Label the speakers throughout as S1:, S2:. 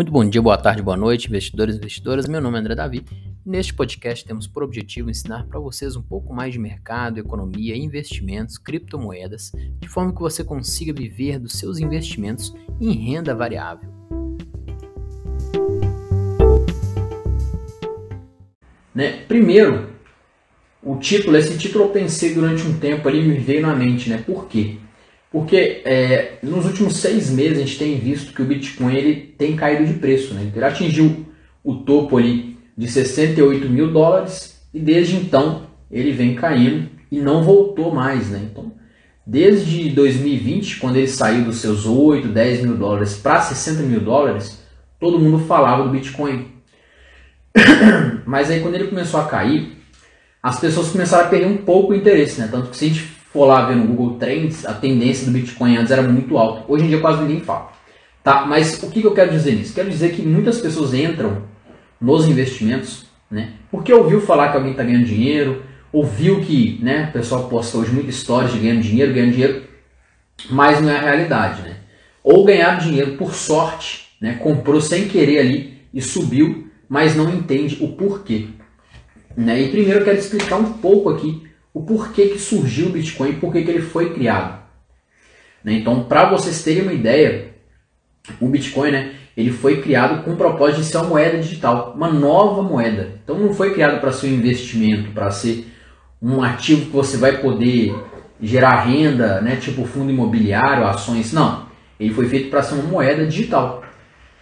S1: Muito bom dia, boa tarde, boa noite, investidores e investidoras. Meu nome é André Davi. Neste podcast temos por objetivo ensinar para vocês um pouco mais de mercado, economia, investimentos, criptomoedas, de forma que você consiga viver dos seus investimentos em renda variável. Né? Primeiro, o título, esse título eu pensei durante um tempo ali, me veio na mente, né? Por quê? Porque é, nos últimos seis meses a gente tem visto que o Bitcoin ele tem caído de preço. Né? Ele atingiu o topo ali de 68 mil dólares e desde então ele vem caindo e não voltou mais. Né? Então, desde 2020, quando ele saiu dos seus 8, 10 mil dólares para 60 mil dólares, todo mundo falava do Bitcoin. Mas aí quando ele começou a cair, as pessoas começaram a perder um pouco o interesse. Né? Tanto que se a gente for lá ver no Google Trends, a tendência do Bitcoin antes era muito alta. Hoje em dia quase ninguém fala. Tá? Mas o que eu quero dizer nisso? Quero dizer que muitas pessoas entram nos investimentos né, porque ouviu falar que alguém está ganhando dinheiro, ouviu que né, o pessoal posta hoje muitas histórias de ganhando dinheiro, ganhando dinheiro, mas não é a realidade. Né? Ou ganhar dinheiro por sorte, né, comprou sem querer ali e subiu, mas não entende o porquê. Né? E primeiro eu quero explicar um pouco aqui o porquê que surgiu o Bitcoin e porquê que ele foi criado. Né? Então, para vocês terem uma ideia, o Bitcoin né, ele foi criado com o propósito de ser uma moeda digital, uma nova moeda. Então, não foi criado para ser um investimento, para ser um ativo que você vai poder gerar renda, né, tipo fundo imobiliário, ações. Não, ele foi feito para ser uma moeda digital.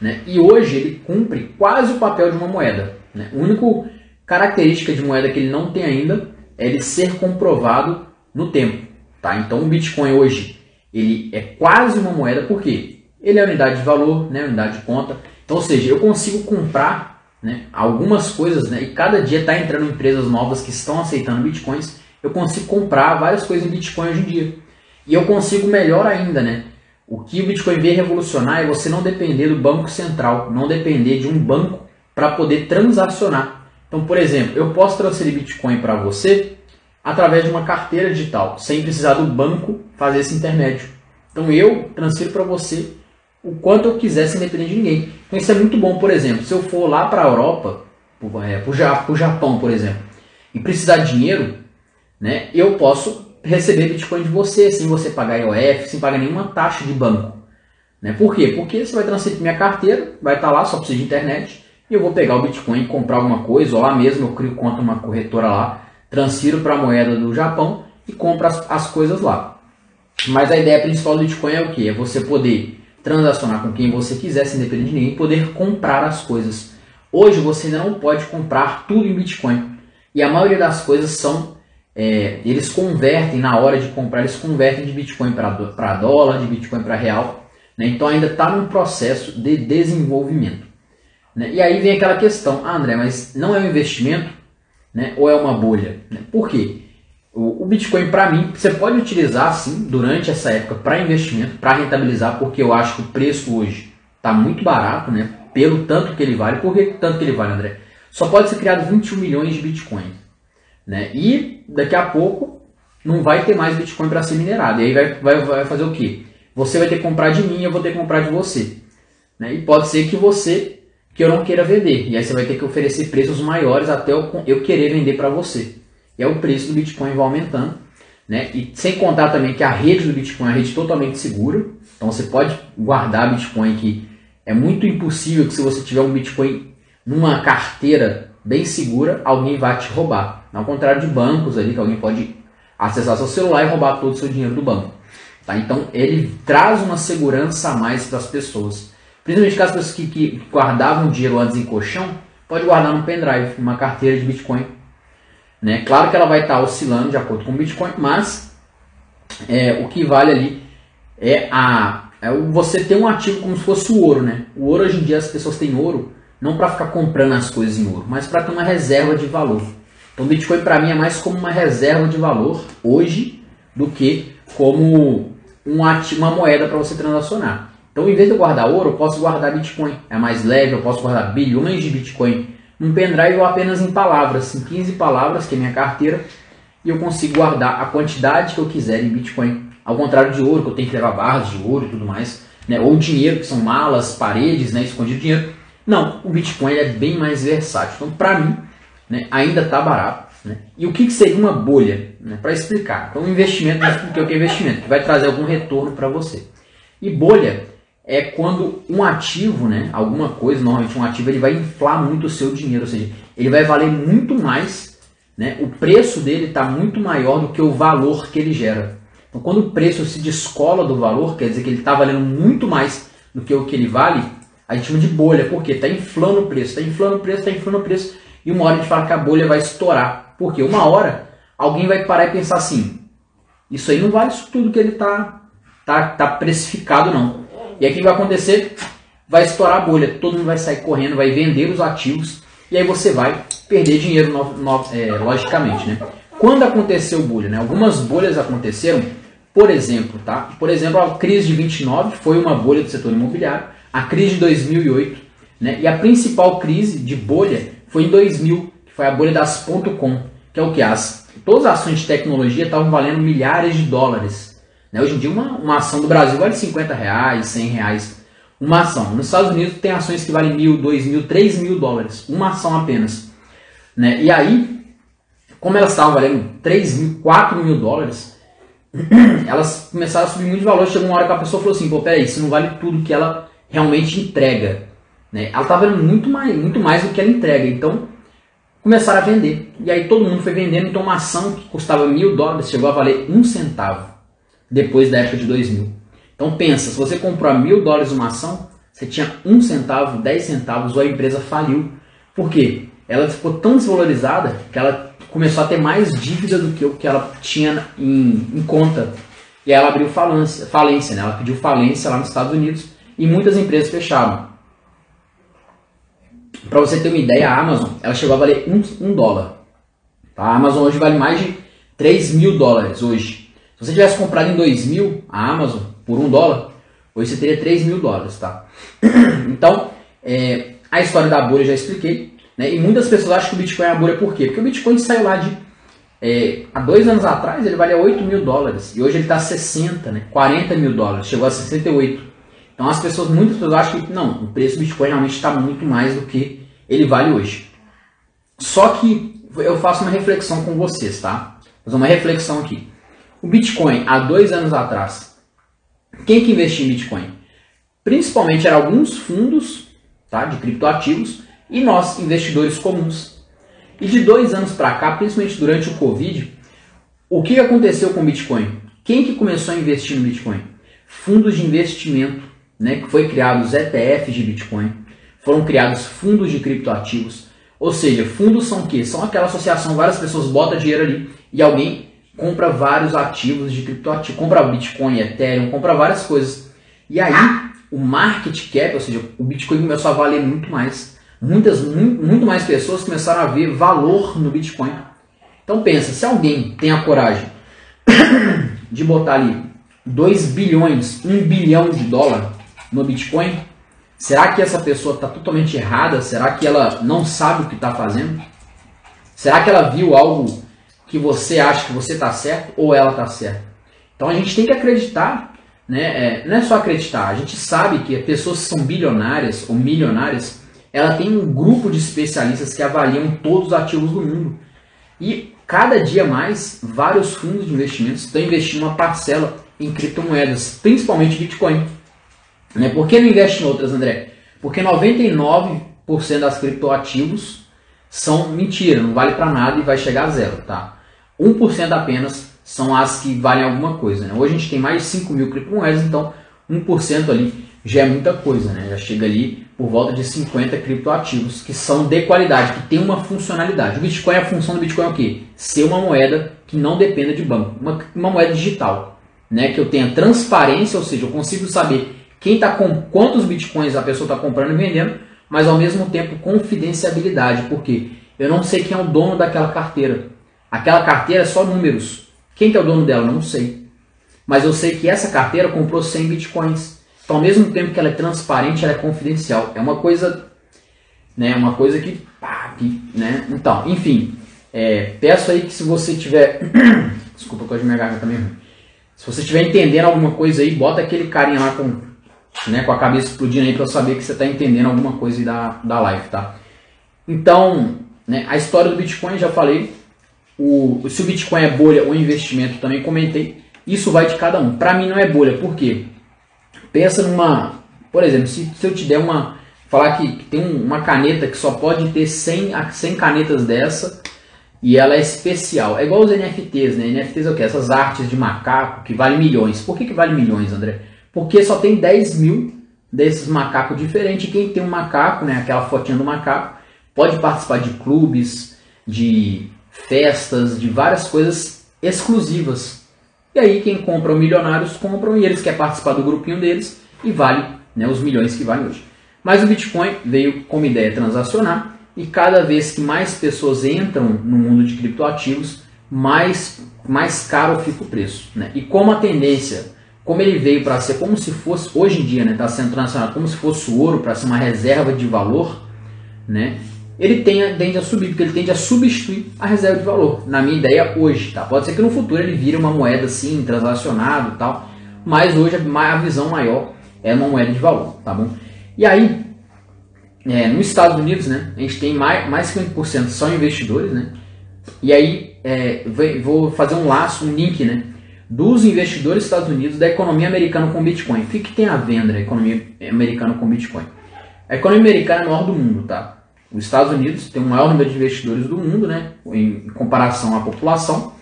S1: Né? E hoje ele cumpre quase o papel de uma moeda. Né? A única característica de moeda que ele não tem ainda ele ser comprovado no tempo. Tá? Então o Bitcoin hoje ele é quase uma moeda, por quê? Ele é unidade de valor, né? unidade de conta. Então, ou seja, eu consigo comprar né, algumas coisas né, e cada dia está entrando empresas novas que estão aceitando Bitcoins. Eu consigo comprar várias coisas em Bitcoin hoje em dia. E eu consigo melhor ainda, né? O que o Bitcoin veio revolucionar é você não depender do Banco Central, não depender de um banco para poder transacionar. Então, por exemplo, eu posso transferir Bitcoin para você através de uma carteira digital, sem precisar do banco fazer esse intermédio. Então, eu transfiro para você o quanto eu quiser sem depender de ninguém. Então, isso é muito bom, por exemplo, se eu for lá para a Europa, para o Japão, por exemplo, e precisar de dinheiro, né, eu posso receber Bitcoin de você sem você pagar IOF, sem pagar nenhuma taxa de banco. Né? Por quê? Porque você vai transferir minha carteira, vai estar lá, só precisa de internet, e eu vou pegar o Bitcoin comprar alguma coisa, ou lá mesmo eu crio conta uma corretora lá, transfiro para a moeda do Japão e compro as, as coisas lá. Mas a ideia principal do Bitcoin é o que? É você poder transacionar com quem você quiser, sem depender de ninguém, e poder comprar as coisas. Hoje você ainda não pode comprar tudo em Bitcoin. E a maioria das coisas são. É, eles convertem, na hora de comprar, eles convertem de Bitcoin para dólar, de Bitcoin para real. Né? Então ainda está num processo de desenvolvimento. Né? E aí vem aquela questão, ah, André, mas não é um investimento né? ou é uma bolha? Né? Por quê? O, o Bitcoin, para mim, você pode utilizar sim durante essa época para investimento, para rentabilizar, porque eu acho que o preço hoje está muito barato, né? pelo tanto que ele vale. Por que tanto que ele vale, André? Só pode ser criado 21 milhões de Bitcoins. Né? E daqui a pouco não vai ter mais Bitcoin para ser minerado. E aí vai, vai, vai fazer o quê? Você vai ter que comprar de mim, eu vou ter que comprar de você. Né? E pode ser que você que eu não queira vender. E aí você vai ter que oferecer preços maiores até eu, querer vender para você. E aí o preço do Bitcoin vai aumentando. Né? E sem contar também que a rede do Bitcoin é uma rede totalmente segura. Então você pode guardar Bitcoin que é muito impossível que se você tiver um Bitcoin numa carteira bem segura, alguém vai te roubar. Ao contrário de bancos ali, que alguém pode acessar seu celular e roubar todo o seu dinheiro do banco. Tá? Então ele traz uma segurança a mais para as pessoas. Principalmente as pessoas que, que guardavam dinheiro antes em colchão, pode guardar no pendrive, numa carteira de Bitcoin. Né? Claro que ela vai estar oscilando de acordo com o Bitcoin, mas é, o que vale ali é, a, é você ter um ativo como se fosse o ouro. Né? O ouro, hoje em dia, as pessoas têm ouro não para ficar comprando as coisas em ouro, mas para ter uma reserva de valor. Então, Bitcoin para mim é mais como uma reserva de valor hoje do que como um ativo, uma moeda para você transacionar. Então, em vez de eu guardar ouro, eu posso guardar Bitcoin. É mais leve, eu posso guardar bilhões de Bitcoin num pendrive ou apenas em palavras, em 15 palavras, que é minha carteira, e eu consigo guardar a quantidade que eu quiser em Bitcoin. Ao contrário de ouro, que eu tenho que levar barras de ouro e tudo mais, né? ou dinheiro, que são malas, paredes, né? escondido dinheiro. Não, o Bitcoin é bem mais versátil. Então, para mim, né, ainda está barato. Né? E o que, que seria uma bolha? Né? Para explicar. Então, um investimento, o que é investimento? Que vai trazer algum retorno para você. E bolha é quando um ativo, né, alguma coisa, normalmente um ativo, ele vai inflar muito o seu dinheiro, ou seja, ele vai valer muito mais, né, o preço dele está muito maior do que o valor que ele gera. Então, quando o preço se descola do valor, quer dizer que ele está valendo muito mais do que o que ele vale, a gente chama de bolha, porque está inflando o preço, está inflando o preço, está inflando o preço, e uma hora a gente fala que a bolha vai estourar. Porque uma hora alguém vai parar e pensar assim, isso aí não vale isso tudo que ele está tá, tá precificado não. E aí o que vai acontecer? Vai estourar a bolha, todo mundo vai sair correndo, vai vender os ativos, e aí você vai perder dinheiro no, no, é, logicamente, né? Quando aconteceu bolha, né? Algumas bolhas aconteceram, por exemplo, tá? Por exemplo, a crise de 29 foi uma bolha do setor imobiliário, a crise de 2008, né? E a principal crise de bolha foi em 2000, que foi a bolha das .com, que é o que as todas as ações de tecnologia estavam valendo milhares de dólares. Né? Hoje em dia uma, uma ação do Brasil vale 50 reais, 100 reais, uma ação. Nos Estados Unidos tem ações que valem mil, dois mil, três mil dólares, uma ação apenas. Né? E aí como elas estavam valendo 3 mil, 4 mil dólares, elas começaram a subir muito de valor. Chegou uma hora que a pessoa falou assim: pô, peraí, isso não vale tudo que ela realmente entrega. Né? Ela estava valendo muito mais, muito mais do que ela entrega. Então começaram a vender. E aí todo mundo foi vendendo. Então uma ação que custava mil dólares chegou a valer um centavo depois da época de 2000. Então pensa: se você comprou a mil dólares uma ação, você tinha um centavo, dez centavos, ou a empresa faliu. Por quê? Ela ficou tão desvalorizada que ela começou a ter mais dívida do que o que ela tinha em, em conta. E ela abriu falência, falência né? ela pediu falência lá nos Estados Unidos e muitas empresas fecharam. Para você ter uma ideia, a Amazon ela chegou a valer um, um dólar. Tá? A Amazon hoje vale mais de 3 mil dólares hoje. Se você tivesse comprado em 2000 a Amazon por um dólar, hoje você teria 3 mil dólares. Tá? Então, é, a história da bolha eu já expliquei. Né? E muitas pessoas acham que o Bitcoin é a bolha por quê? Porque o Bitcoin saiu lá de. É, há dois anos atrás ele valia 8 mil dólares e hoje ele está 60, né? 40 mil dólares, chegou a 68. Então as pessoas, muitas pessoas acham que não, o preço do Bitcoin realmente está muito mais do que ele vale hoje. Só que eu faço uma reflexão com vocês, tá? Vou fazer uma reflexão aqui. O Bitcoin, há dois anos atrás, quem que investia em Bitcoin? Principalmente eram alguns fundos tá, de criptoativos e nós, investidores comuns. E de dois anos para cá, principalmente durante o Covid, o que aconteceu com o Bitcoin? Quem que começou a investir no Bitcoin? Fundos de investimento, né, que foi criados os ETFs de Bitcoin, foram criados fundos de criptoativos. Ou seja, fundos são o quê? São aquela associação, várias pessoas botam dinheiro ali e alguém compra vários ativos de criptoativos, compra Bitcoin, Ethereum, compra várias coisas. E aí, o market cap, ou seja, o Bitcoin começou a valer muito mais muitas, muito mais pessoas começaram a ver valor no Bitcoin. Então pensa, se alguém tem a coragem de botar ali 2 bilhões, 1 bilhão de dólar no Bitcoin, será que essa pessoa está totalmente errada? Será que ela não sabe o que está fazendo? Será que ela viu algo que você acha que você está certo ou ela está certa? Então a gente tem que acreditar, né? É, não é só acreditar, a gente sabe que pessoas que são bilionárias ou milionárias, ela tem um grupo de especialistas que avaliam todos os ativos do mundo. E cada dia mais, vários fundos de investimentos estão investindo uma parcela em criptomoedas, principalmente Bitcoin. Né? Por que não investe em outras, André? Porque 99% das criptoativos são mentira, não vale para nada e vai chegar a zero. Tá? 1% apenas são as que valem alguma coisa. Né? Hoje a gente tem mais de 5 mil criptomoedas, então 1% ali já é muita coisa, né? Já chega ali por volta de 50 criptoativos que são de qualidade, que tem uma funcionalidade. O Bitcoin, a função do Bitcoin é o quê? Ser uma moeda que não dependa de banco, uma, uma moeda digital, né? Que eu tenha transparência, ou seja, eu consigo saber quem está com quantos bitcoins a pessoa está comprando e vendendo, mas ao mesmo tempo confidenciabilidade, porque eu não sei quem é o dono daquela carteira. Aquela carteira é só números. Quem que é o dono dela? Não sei. Mas eu sei que essa carteira comprou 100 bitcoins. Então, ao mesmo tempo que ela é transparente, ela é confidencial. É uma coisa, né, uma coisa que, pá, que né? Então, enfim, é, peço aí que se você tiver, desculpa que hoje minha garganta também. Se você estiver entendendo alguma coisa aí, bota aquele carinha lá com né, com a cabeça explodindo aí para eu saber que você está entendendo alguma coisa da, da live, tá? Então, né, a história do Bitcoin, já falei. O, se o Bitcoin é bolha ou investimento, também comentei. Isso vai de cada um. Para mim não é bolha, por quê? Pensa numa. Por exemplo, se, se eu te der uma. Falar que, que tem um, uma caneta que só pode ter 100, 100 canetas dessa e ela é especial. É igual os NFTs, né? NFTs é o quê? Essas artes de macaco que valem milhões. Por que, que vale milhões, André? Porque só tem 10 mil desses macacos diferentes. Quem tem um macaco, né? Aquela fotinha do macaco, pode participar de clubes, de festas, de várias coisas exclusivas. E aí quem compra os milionários compram e eles querem participar do grupinho deles e vale né, os milhões que vale hoje. Mas o Bitcoin veio como ideia transacionar e cada vez que mais pessoas entram no mundo de criptoativos, mais, mais caro fica o preço. Né? E como a tendência, como ele veio para ser como se fosse, hoje em dia está né, tá sendo transacionado como se fosse o ouro, para ser uma reserva de valor, né? Ele tende, tende a subir, porque ele tende a substituir a reserva de valor, na minha ideia hoje. Tá? Pode ser que no futuro ele vire uma moeda assim, transacionado e tal, mas hoje a visão maior é uma moeda de valor. Tá bom? E aí, é, nos Estados Unidos, né, a gente tem mais, mais de 50% são investidores, né? E aí, é, vou fazer um laço, um link, né? Dos investidores dos Estados Unidos da economia americana com Bitcoin. O que, que tem a venda a economia americana com Bitcoin? A economia americana é a maior do mundo, tá? Os Estados Unidos tem o maior número de investidores do mundo, né, em comparação à população.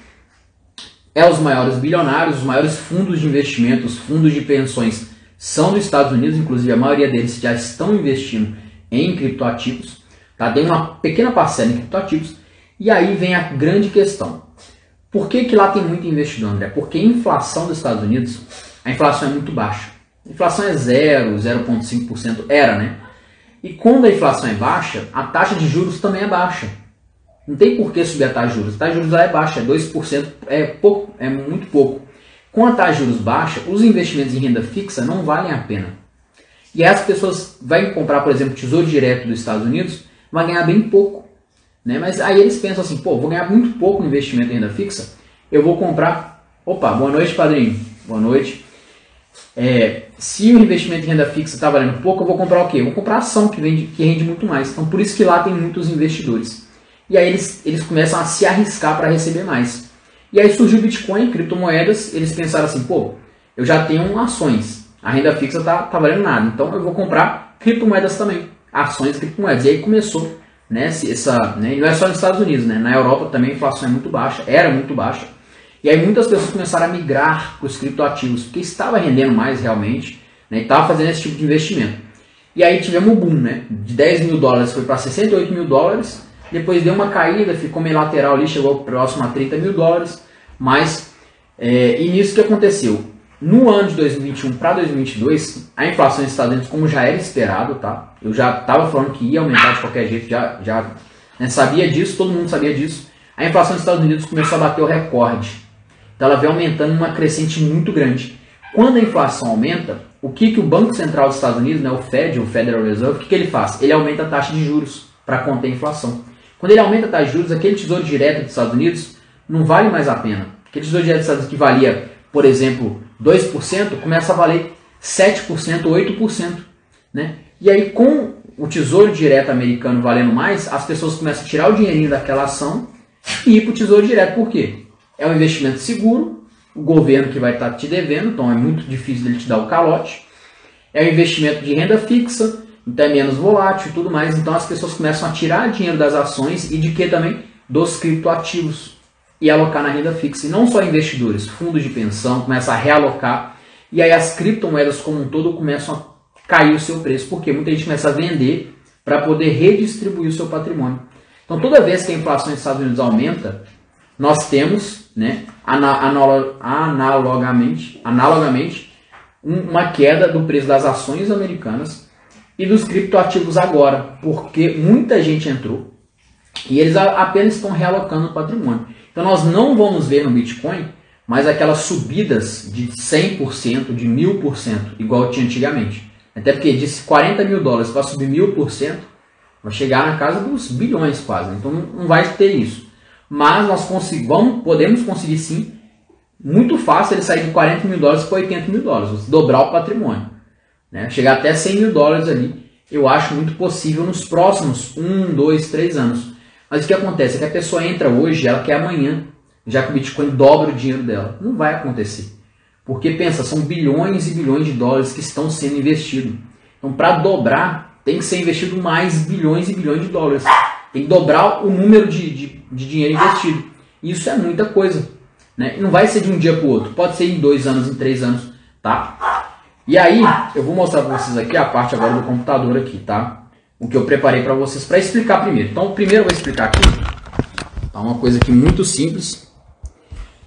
S1: É os maiores bilionários, os maiores fundos de investimentos, fundos de pensões são dos Estados Unidos, inclusive a maioria deles já estão investindo em criptoativos. Tá? Tem uma pequena parcela em criptoativos. E aí vem a grande questão. Por que, que lá tem muito investidor, André? Porque a inflação dos Estados Unidos, a inflação é muito baixa. A inflação é 0, 0,5%, era, né? E quando a inflação é baixa, a taxa de juros também é baixa. Não tem por que subir a taxa de juros. A taxa de juros lá é baixa, é 2%, é, pouco, é muito pouco. Com a taxa de juros baixa, os investimentos em renda fixa não valem a pena. E as pessoas vão comprar, por exemplo, tesouro direto dos Estados Unidos, vai ganhar bem pouco. Né? Mas aí eles pensam assim, pô, vou ganhar muito pouco no investimento em renda fixa, eu vou comprar. Opa, boa noite, padrinho. Boa noite. É, se o investimento em renda fixa está valendo pouco, eu vou comprar o quê? Eu vou comprar ação que, vende, que rende muito mais. Então, por isso que lá tem muitos investidores. E aí eles, eles começam a se arriscar para receber mais. E aí surgiu o Bitcoin, criptomoedas, eles pensaram assim, pô, eu já tenho ações, a renda fixa está tá valendo nada, então eu vou comprar criptomoedas também, ações criptomoedas. E aí começou, né, essa, né, não é só nos Estados Unidos, né, na Europa também a inflação é muito baixa, era muito baixa, e aí muitas pessoas começaram a migrar para os criptoativos, porque estava rendendo mais realmente, né, estava fazendo esse tipo de investimento. E aí tivemos um boom, né? De 10 mil dólares foi para 68 mil dólares, depois deu uma caída, ficou meio lateral ali, chegou próximo a 30 mil dólares, mas é, e nisso que aconteceu? No ano de 2021 para 2022, a inflação nos Estados Unidos, como já era esperado, tá? Eu já estava falando que ia aumentar de qualquer jeito, já, já né, sabia disso, todo mundo sabia disso. A inflação nos Estados Unidos começou a bater o recorde então ela vem aumentando uma crescente muito grande. Quando a inflação aumenta, o que, que o Banco Central dos Estados Unidos, né, o Fed, o Federal Reserve, o que, que ele faz? Ele aumenta a taxa de juros para conter a inflação. Quando ele aumenta a taxa de juros, aquele tesouro direto dos Estados Unidos não vale mais a pena. Aquele tesouro direto dos Estados Unidos que valia, por exemplo, 2%, começa a valer 7%, 8%. Né? E aí, com o tesouro direto americano valendo mais, as pessoas começam a tirar o dinheirinho daquela ação e ir para o tesouro direto. Por quê? É um investimento seguro, o governo que vai estar te devendo, então é muito difícil ele te dar o calote. É um investimento de renda fixa, então é menos volátil e tudo mais. Então as pessoas começam a tirar dinheiro das ações e de que também? Dos criptoativos e alocar na renda fixa. E não só investidores, fundos de pensão começam a realocar. E aí as criptomoedas como um todo começam a cair o seu preço, porque muita gente começa a vender para poder redistribuir o seu patrimônio. Então toda vez que a inflação nos Estados Unidos aumenta, nós temos, né, analogamente, analogamente uma queda do preço das ações americanas e dos criptoativos agora, porque muita gente entrou e eles apenas estão realocando o patrimônio. Então nós não vamos ver no Bitcoin mais aquelas subidas de 100%, de 1000%, igual tinha antigamente. Até porque de 40 mil dólares para subir 1000%, vai chegar na casa dos bilhões quase. Então não vai ter isso mas nós vamos, podemos conseguir sim, muito fácil ele sair de 40 mil dólares para 80 mil dólares, dobrar o patrimônio. né? chegar até 100 mil dólares ali, eu acho muito possível nos próximos 1, 2, 3 anos. Mas o que acontece é que a pessoa entra hoje, ela quer amanhã, já que o Bitcoin dobra o dinheiro dela. Não vai acontecer. Porque pensa, são bilhões e bilhões de dólares que estão sendo investidos. Então, para dobrar, tem que ser investido mais bilhões e bilhões de dólares. Tem que dobrar o número de, de, de dinheiro investido. Isso é muita coisa. Né? Não vai ser de um dia para o outro. Pode ser em dois anos, em três anos. Tá? E aí, eu vou mostrar para vocês aqui a parte agora do computador aqui, tá? O que eu preparei para vocês para explicar primeiro. Então, primeiro eu vou explicar aqui tá? uma coisa aqui muito simples,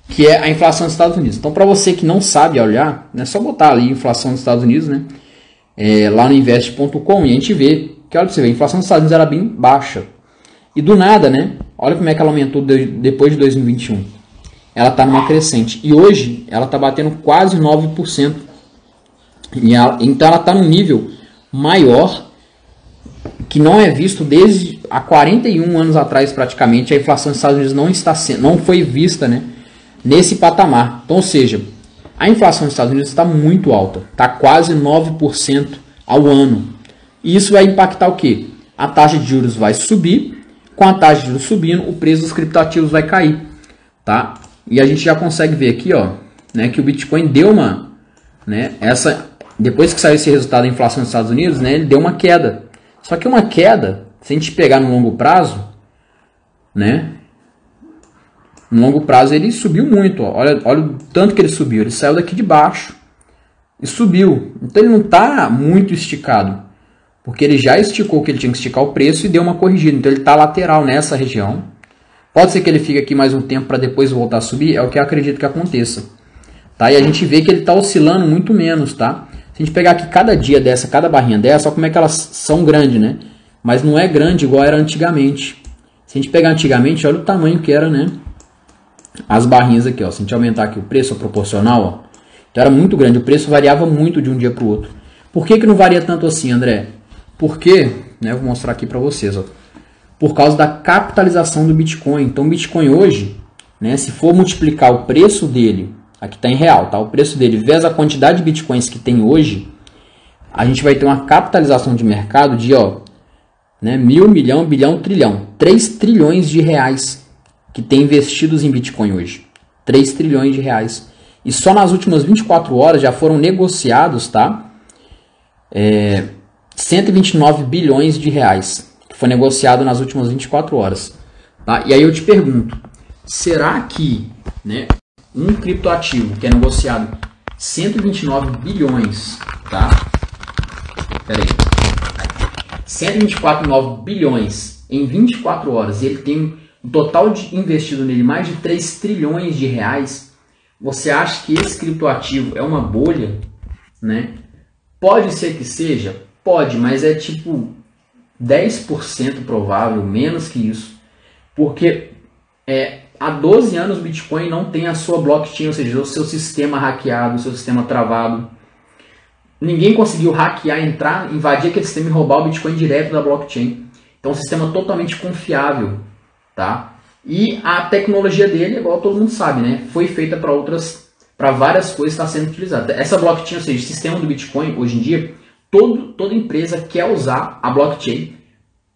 S1: que é a inflação dos Estados Unidos. Então, para você que não sabe olhar, é só botar ali inflação dos Estados Unidos, né? É, lá no invest.com e a gente vê que, olha você a inflação dos Estados Unidos era bem baixa. E do nada, né? Olha como é que ela aumentou de, depois de 2021. Ela está numa crescente. E hoje ela está batendo quase 9%. E ela, então ela está num nível maior que não é visto desde há 41 anos atrás praticamente. A inflação dos Estados Unidos não está não foi vista, né? Nesse patamar. Então, ou seja, a inflação dos Estados Unidos está muito alta, está quase 9% ao ano. E isso vai impactar o quê? A taxa de juros vai subir com a taxa de juros subindo, o preço dos criptoativos vai cair, tá? E a gente já consegue ver aqui, ó, né, que o Bitcoin deu uma, né, essa depois que saiu esse resultado da inflação dos Estados Unidos, né, ele deu uma queda. Só que uma queda, se a gente pegar no longo prazo, né, no longo prazo ele subiu muito, ó. Olha, olha o tanto que ele subiu, ele saiu daqui de baixo e subiu. Então ele não está muito esticado. Porque ele já esticou que ele tinha que esticar o preço e deu uma corrigida. Então ele está lateral nessa região. Pode ser que ele fique aqui mais um tempo para depois voltar a subir. É o que eu acredito que aconteça. Tá? E a gente vê que ele está oscilando muito menos. Tá? Se a gente pegar aqui cada dia dessa, cada barrinha dessa, olha como é que elas são grandes. Né? Mas não é grande igual era antigamente. Se a gente pegar antigamente, olha o tamanho que era né? as barrinhas aqui. Ó. Se a gente aumentar aqui o preço proporcional, ó, então era muito grande. O preço variava muito de um dia para o outro. Por que, que não varia tanto assim, André? Porque, né, vou mostrar aqui para vocês, ó, por causa da capitalização do Bitcoin. Então, o Bitcoin hoje, né, se for multiplicar o preço dele, aqui está em real, tá? O preço dele vezes a quantidade de Bitcoins que tem hoje, a gente vai ter uma capitalização de mercado de, ó, né, mil, milhão, bilhão, trilhão. 3 trilhões de reais que tem investidos em Bitcoin hoje. 3 trilhões de reais. E só nas últimas 24 horas já foram negociados, tá? É, 129 bilhões de reais, que foi negociado nas últimas 24 horas. Tá? E aí eu te pergunto, será que né, um criptoativo que é negociado 129 bilhões, tá? Pera aí. 124,9 bilhões em 24 horas e ele tem um total de investido nele mais de 3 trilhões de reais, você acha que esse criptoativo é uma bolha? Né? Pode ser que seja, Pode, mas é tipo 10% provável, menos que isso. Porque é, há 12 anos o Bitcoin não tem a sua blockchain, ou seja, o seu sistema hackeado, o seu sistema travado. Ninguém conseguiu hackear, entrar, invadir aquele sistema e roubar o Bitcoin direto da blockchain. Então, é um sistema totalmente confiável, tá? E a tecnologia dele, igual todo mundo sabe, né? Foi feita para outras, para várias coisas está sendo utilizada. Essa blockchain, ou seja, o sistema do Bitcoin hoje em dia, todo, toda empresa quer usar a blockchain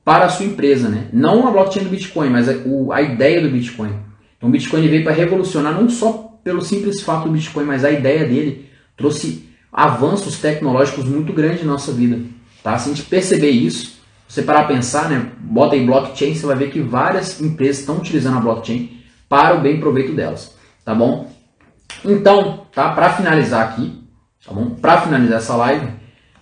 S1: para a sua empresa, né? Não a blockchain do Bitcoin, mas a, o, a ideia do Bitcoin. Então o Bitcoin veio para revolucionar não só pelo simples fato do Bitcoin, mas a ideia dele trouxe avanços tecnológicos muito grandes na nossa vida. Tá? Se a gente perceber isso, você parar a pensar, né? bota aí blockchain, você vai ver que várias empresas estão utilizando a blockchain para o bem proveito delas. Tá bom? Então, tá? para finalizar aqui, tá bom? Para finalizar essa live,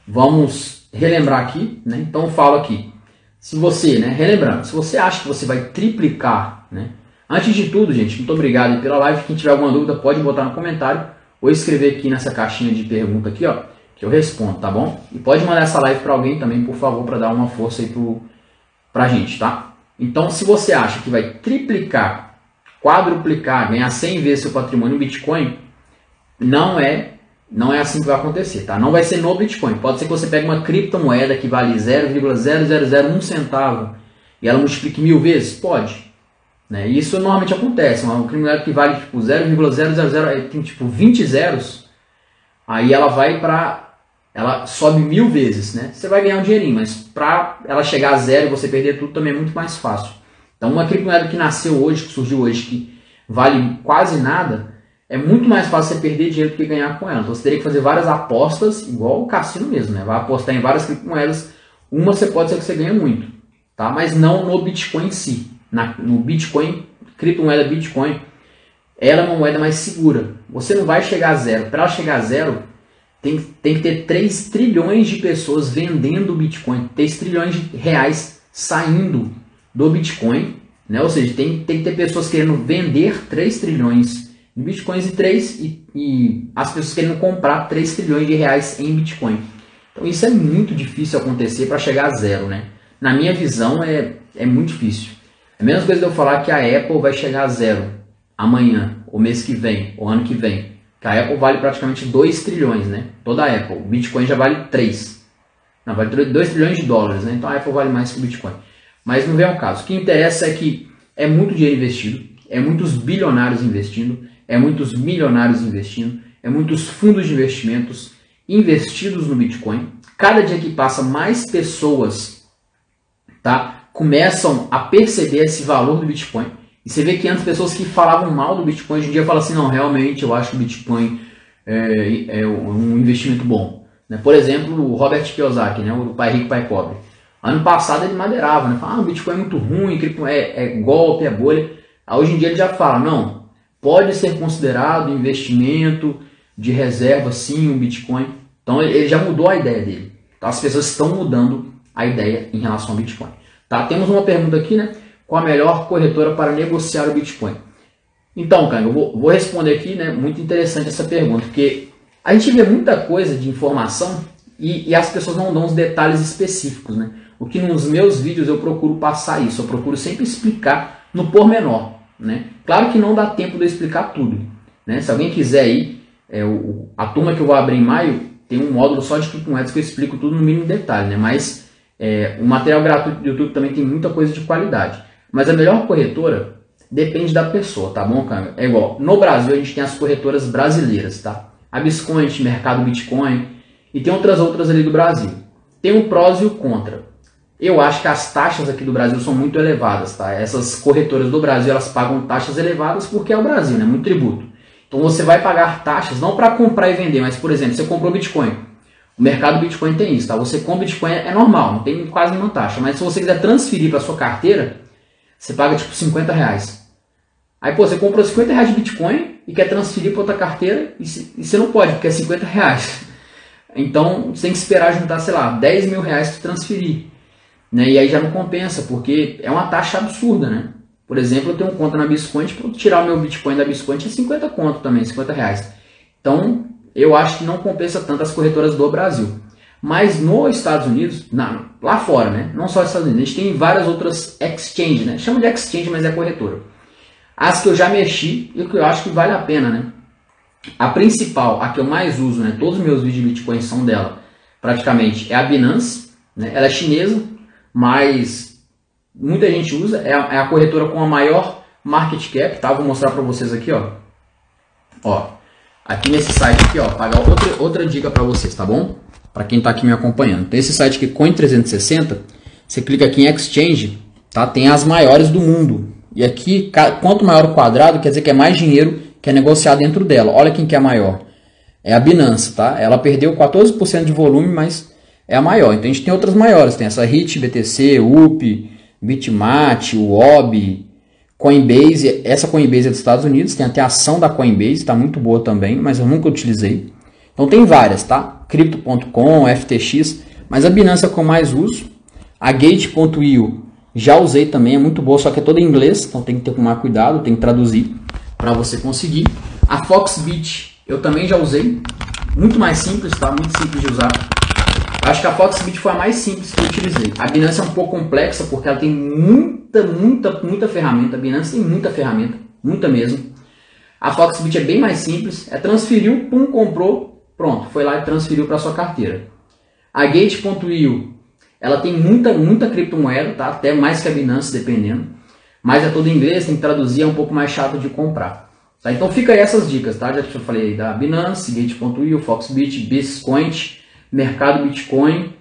S1: Vamos relembrar aqui, né? Então falo aqui. Se você, né, relembrando, se você acha que você vai triplicar, né? Antes de tudo, gente, muito obrigado pela live. Quem tiver alguma dúvida pode botar no comentário ou escrever aqui nessa caixinha de pergunta aqui, ó, que eu respondo, tá bom? E pode mandar essa live para alguém também, por favor, para dar uma força aí pro pra gente, tá? Então, se você acha que vai triplicar, quadruplicar, ganhar 100 vezes seu patrimônio em Bitcoin, não é não é assim que vai acontecer, tá? Não vai ser no Bitcoin. Pode ser que você pegue uma criptomoeda que vale 0,0001 centavo e ela multiplique mil vezes? Pode. Né? Isso normalmente acontece. Uma criptomoeda que vale tipo 0,000, tem tipo 20 zeros, aí ela vai para ela sobe mil vezes, né? Você vai ganhar um dinheirinho, mas para ela chegar a zero e você perder tudo também é muito mais fácil. Então uma criptomoeda que nasceu hoje, que surgiu hoje, que vale quase nada, é muito mais fácil você perder dinheiro do que ganhar com ela. Então você teria que fazer várias apostas, igual o cassino mesmo, né? Vai apostar em várias criptomoedas. Uma você pode ser que você ganhe muito, tá? Mas não no Bitcoin em si. Na, no Bitcoin, criptomoeda Bitcoin, ela é uma moeda mais segura. Você não vai chegar a zero. Para chegar a zero, tem, tem que ter 3 trilhões de pessoas vendendo Bitcoin, 3 trilhões de reais saindo do Bitcoin, né? ou seja, tem, tem que ter pessoas querendo vender 3 trilhões em Bitcoins e, 3, e, e as pessoas querendo comprar 3 trilhões de reais em Bitcoin. Então isso é muito difícil acontecer para chegar a zero. Né? Na minha visão é, é muito difícil. É a mesma coisa de eu falar que a Apple vai chegar a zero amanhã, o mês que vem, o ano que vem. Que a Apple vale praticamente 2 trilhões, né? Toda a Apple. O Bitcoin já vale 3. Não, vale 2 trilhões de dólares, né? Então a Apple vale mais que o Bitcoin. Mas não vem ao caso. O que interessa é que é muito dinheiro investido, é muitos bilionários investindo, é muitos milionários investindo, é muitos fundos de investimentos investidos no Bitcoin. Cada dia que passa, mais pessoas tá, começam a perceber esse valor do Bitcoin. E você vê que antes pessoas que falavam mal do Bitcoin, hoje em dia falam assim, não, realmente eu acho que o Bitcoin é, é um investimento bom. Né? Por exemplo, o Robert Kiyosaki, né? o pai rico, pai pobre. Ano passado ele madeirava, né? Falava, ah, o Bitcoin é muito ruim, é, é golpe, é bolha. Hoje em dia ele já fala, não, pode ser considerado investimento de reserva sim o Bitcoin. Então ele já mudou a ideia dele. Então, as pessoas estão mudando a ideia em relação ao Bitcoin. Tá? Temos uma pergunta aqui, né? Qual a melhor corretora para negociar o Bitcoin? Então, cara, eu vou, vou responder aqui, né? Muito interessante essa pergunta, porque a gente vê muita coisa de informação e, e, as pessoas não dão os detalhes específicos, né? O que nos meus vídeos eu procuro passar isso, eu procuro sempre explicar no pormenor, né? Claro que não dá tempo de eu explicar tudo, né? Se alguém quiser é, o, a turma que eu vou abrir em maio tem um módulo só de criptomoedas que eu explico tudo no mínimo detalhe, né? Mas é, o material gratuito do YouTube também tem muita coisa de qualidade. Mas a melhor corretora depende da pessoa, tá bom, cara? É igual, no Brasil a gente tem as corretoras brasileiras, tá? A Biscoint, Mercado Bitcoin e tem outras outras ali do Brasil. Tem o prós e o contra. Eu acho que as taxas aqui do Brasil são muito elevadas, tá? Essas corretoras do Brasil, elas pagam taxas elevadas porque é o Brasil, né? Muito tributo. Então você vai pagar taxas não para comprar e vender, mas por exemplo, você comprou Bitcoin. O mercado Bitcoin tem isso, tá? Você compra Bitcoin é normal, não tem quase nenhuma taxa. Mas se você quiser transferir para sua carteira, você paga tipo 50 reais. Aí pô, você comprou 50 reais de Bitcoin e quer transferir para outra carteira e, você não pode, porque é 50 reais. Então você tem que esperar juntar, sei lá, 10 mil reais para transferir. Né? E aí já não compensa, porque é uma taxa absurda, né? Por exemplo, eu tenho um conta na Biscoint, para tirar o meu Bitcoin da Biscoint é 50 conto também, 50 reais. Então, eu acho que não compensa tanto as corretoras do Brasil. Mas nos Estados Unidos, na, lá fora, né? Não só nos Estados Unidos, a gente tem várias outras exchange, né? Chama de exchange, mas é corretora. As que eu já mexi e que eu acho que vale a pena, né? A principal, a que eu mais uso, né? Todos os meus vídeos de Bitcoin são dela, praticamente, é a Binance. Né? Ela é chinesa, mas muita gente usa. É a, é a corretora com a maior market cap, tá? Vou mostrar para vocês aqui, ó. Ó, aqui nesse site aqui, ó, pagar outra, outra dica para vocês, tá bom? Para quem está aqui me acompanhando. Tem esse site aqui, Coin360. Você clica aqui em Exchange, tá? Tem as maiores do mundo. E aqui, quanto maior o quadrado, quer dizer que é mais dinheiro que é negociado dentro dela. Olha quem que é maior. É a Binance, tá? Ela perdeu 14% de volume, mas é a maior. Então a gente tem outras maiores. Tem essa HIT, BTC, UP, Bitmat, UOB, Coinbase. Essa Coinbase é dos Estados Unidos. Tem até a ação da Coinbase, está muito boa também, mas eu nunca utilizei. Então tem várias, tá? Crypto.com, FTX, mas a Binance é com mais uso. A Gate.io já usei também, é muito boa, só que é toda em inglês, então tem que ter tomar cuidado, tem que traduzir para você conseguir. A Foxbit eu também já usei, muito mais simples, tá? Muito simples de usar. Acho que a Foxbit foi a mais simples que eu utilizei. A Binance é um pouco complexa porque ela tem muita, muita, muita ferramenta. A Binance tem muita ferramenta, muita mesmo. A Foxbit é bem mais simples, é transferiu, pum, comprou, pronto, foi lá e transferiu para sua carteira. A Gate.io ela tem muita, muita criptomoeda, tá? até mais que a Binance, dependendo. Mas é todo em inglês, tem que traduzir, é um pouco mais chato de comprar. Tá? Então fica aí essas dicas, tá? Já falei da Binance, Gate.io, Foxbit, Biscoint, mercado Bitcoin.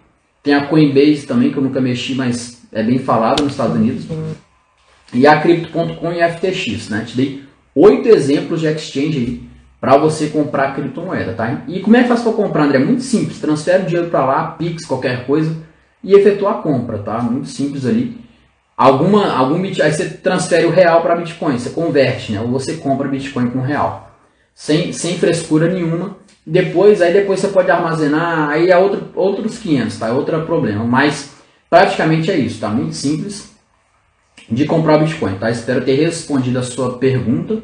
S1: Tem a Coinbase também, que eu nunca mexi, mas é bem falado nos Estados Unidos. E a Crypto.com e a FTX, né? Te dei oito exemplos de exchange aí para você comprar criptomoeda, tá? E como é que faz para comprar, André? Muito simples. Transfere o dinheiro para lá, Pix, qualquer coisa e efetua a compra, tá? Muito simples ali. Alguma, algum aí você transfere o real para Bitcoin, você converte, né? Ou você compra Bitcoin com real, sem, sem frescura nenhuma. Depois, aí depois você pode armazenar, aí é outro, outros 500, tá? É outro problema, mas praticamente é isso, tá? Muito simples de comprar Bitcoin, tá? Espero ter respondido a sua pergunta,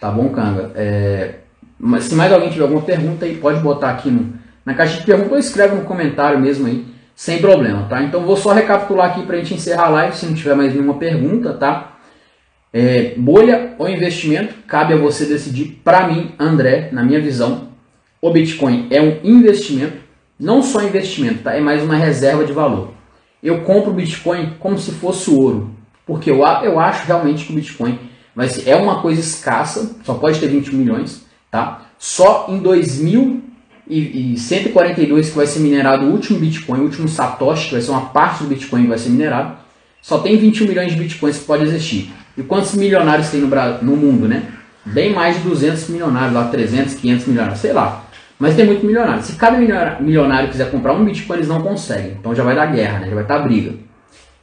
S1: tá bom, Kanga? É, mas se mais alguém tiver alguma pergunta aí, pode botar aqui no, na caixa de perguntas ou escreve no comentário mesmo aí sem problema, tá? Então vou só recapitular aqui para a gente encerrar a live, se não tiver mais nenhuma pergunta, tá? É, bolha ou investimento, cabe a você decidir. Para mim, André, na minha visão, o Bitcoin é um investimento, não só investimento, tá? É mais uma reserva de valor. Eu compro o Bitcoin como se fosse ouro, porque eu, eu acho realmente que o Bitcoin vai ser, é uma coisa escassa, só pode ter 21 milhões, tá? Só em 2000 e, e 142 que vai ser minerado o último Bitcoin, o último Satoshi, que vai ser uma parte do Bitcoin que vai ser minerado. Só tem 21 milhões de Bitcoins que pode existir. E quantos milionários tem no, no mundo, né? Bem mais de 200 milionários, lá 300, 500 milionários, sei lá. Mas tem muito milionário. Se cada milionário quiser comprar um Bitcoin, eles não conseguem. Então já vai dar guerra, né? já vai estar briga.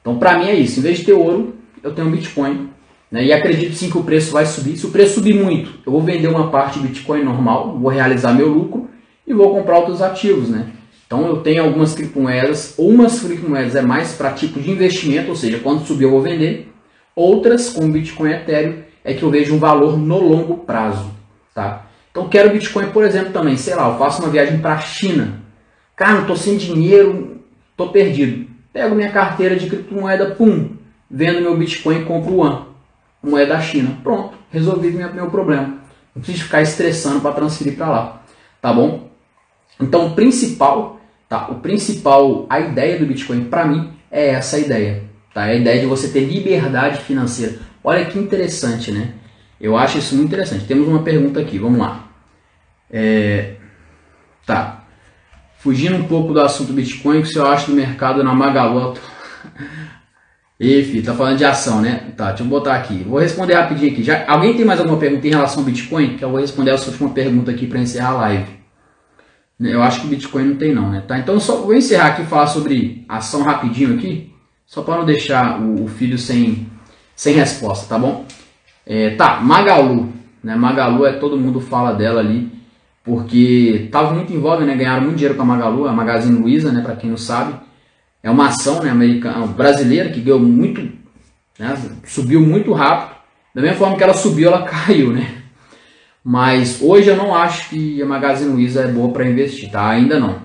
S1: Então para mim é isso. Em vez de ter ouro, eu tenho um Bitcoin. Né? E acredito sim que o preço vai subir. Se o preço subir muito, eu vou vender uma parte de Bitcoin normal, vou realizar meu lucro e vou comprar outros ativos, né? Então eu tenho algumas criptomoedas, umas criptomoedas é mais para tipo de investimento, ou seja, quando subir eu vou vender. Outras, como Bitcoin e Ethereum, é que eu vejo um valor no longo prazo, tá? Então quero Bitcoin, por exemplo, também, sei lá, eu faço uma viagem para a China. Cara, não tô sem dinheiro, tô perdido. Pego minha carteira de criptomoeda, pum, vendo meu Bitcoin e compro One, moeda da China. Pronto, resolvi meu, meu problema. Não preciso ficar estressando para transferir para lá, tá bom? Então, o principal, tá? O principal, a ideia do Bitcoin para mim é essa ideia, tá? É a ideia de você ter liberdade financeira. Olha que interessante, né? Eu acho isso muito interessante. Temos uma pergunta aqui, vamos lá. É... Tá. Fugindo um pouco do assunto Bitcoin, o que você acha do mercado na Magalu? E, filho, tá falando de ação, né? Tá, deixa eu botar aqui. Vou responder rapidinho aqui. Já, alguém tem mais alguma pergunta em relação ao Bitcoin? Que eu vou responder a sua última pergunta aqui para encerrar a live. Eu acho que Bitcoin não tem não, né? Tá, então só vou encerrar aqui e falar sobre ação rapidinho aqui, só para não deixar o, o, filho sem, sem resposta, tá bom? É, tá, Magalu, né? Magalu é todo mundo fala dela ali, porque tava muito em voga, né? Ganharam muito dinheiro com a Magalu, a Magazine Luiza, né? Para quem não sabe, é uma ação, né? Americana, brasileira que ganhou muito, né? Subiu muito rápido. Da mesma forma que ela subiu, ela caiu, né? Mas hoje eu não acho que a Magazine Luiza é boa para investir, tá? Ainda não.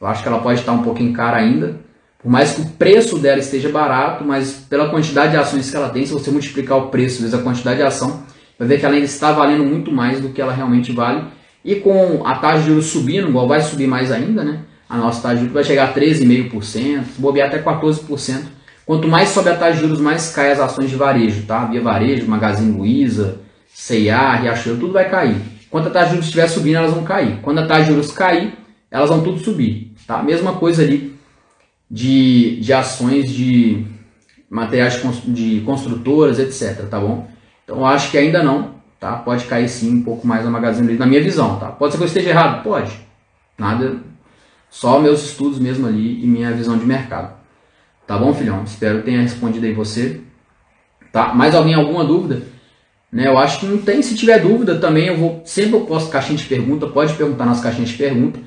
S1: Eu acho que ela pode estar um pouquinho cara ainda. Por mais que o preço dela esteja barato, mas pela quantidade de ações que ela tem, se você multiplicar o preço vezes a quantidade de ação, vai ver que ela ainda está valendo muito mais do que ela realmente vale. E com a taxa de juros subindo, igual vai subir mais ainda, né? A nossa taxa de juros vai chegar a 13,5%, se bobear até 14%. Quanto mais sobe a taxa de juros, mais cai as ações de varejo, tá? Via Varejo, Magazine Luiza, C&A, Riachuelo, tudo vai cair. Quando a taxa de juros estiver subindo, elas vão cair. Quando a taxa de juros cair, elas vão tudo subir. Tá? Mesma coisa ali de, de ações de materiais de construtoras, etc. Tá bom? Então eu acho que ainda não. Tá? Pode cair sim um pouco mais a Magazine Luiza, na minha visão. Tá? Pode ser que eu esteja errado? Pode. Nada. Só meus estudos mesmo ali e minha visão de mercado. Tá bom, filhão? Espero que tenha respondido aí você. Tá? Mais alguém alguma dúvida? Né? Eu acho que não tem. Se tiver dúvida também, eu vou sempre eu posto caixinha de pergunta. Pode perguntar nas caixinhas de pergunta.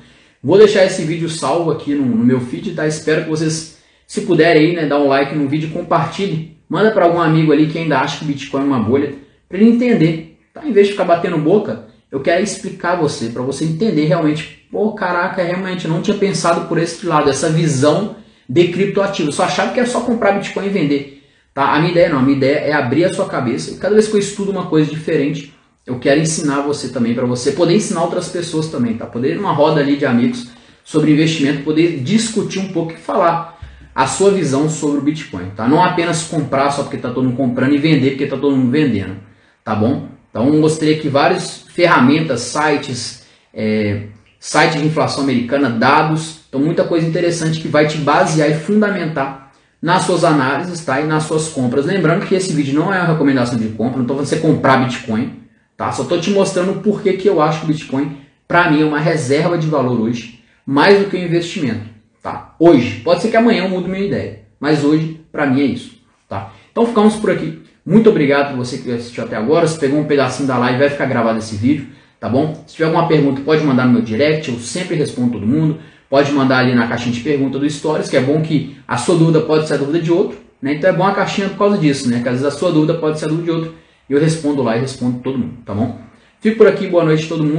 S1: Vou deixar esse vídeo salvo aqui no, no meu feed, tá? Espero que vocês, se puderem aí, né, dar um like no vídeo, compartilhe, manda para algum amigo ali que ainda acha que Bitcoin é uma bolha, para ele entender. Tá? Em vez de ficar batendo boca, eu quero explicar você, para você entender realmente. Pô, caraca, realmente não tinha pensado por esse lado, essa visão de criptoativo. Só achava que era só comprar Bitcoin e vender. Tá? A minha ideia não, a minha ideia é abrir a sua cabeça. E cada vez que eu estudo uma coisa diferente, eu quero ensinar você também, para você poder ensinar outras pessoas também, tá? Poder ir numa roda ali de amigos sobre investimento, poder discutir um pouco e falar a sua visão sobre o Bitcoin, tá? Não apenas comprar só porque está todo mundo comprando e vender porque está todo mundo vendendo, tá bom? Então mostrei aqui várias ferramentas, sites, é, site de inflação americana, dados, então muita coisa interessante que vai te basear e fundamentar nas suas análises tá? e nas suas compras. Lembrando que esse vídeo não é uma recomendação de compra, não estou falando você comprar Bitcoin, tá? só estou te mostrando por que, que eu acho que o Bitcoin, para mim, é uma reserva de valor hoje, mais do que um investimento. Tá? Hoje, pode ser que amanhã eu mude minha ideia, mas hoje, para mim, é isso. Tá? Então ficamos por aqui. Muito obrigado por você que assistiu até agora. Se pegou um pedacinho da live, vai ficar gravado esse vídeo, tá bom? Se tiver alguma pergunta, pode mandar no meu direct, eu sempre respondo todo mundo. Pode mandar ali na caixinha de pergunta do Stories, que é bom que a sua dúvida pode ser a dúvida de outro, né? Então é bom a caixinha por causa disso, né? Que às vezes a sua dúvida pode ser a dúvida de outro. Eu respondo lá e respondo todo mundo, tá bom? Fico por aqui, boa noite a todo mundo.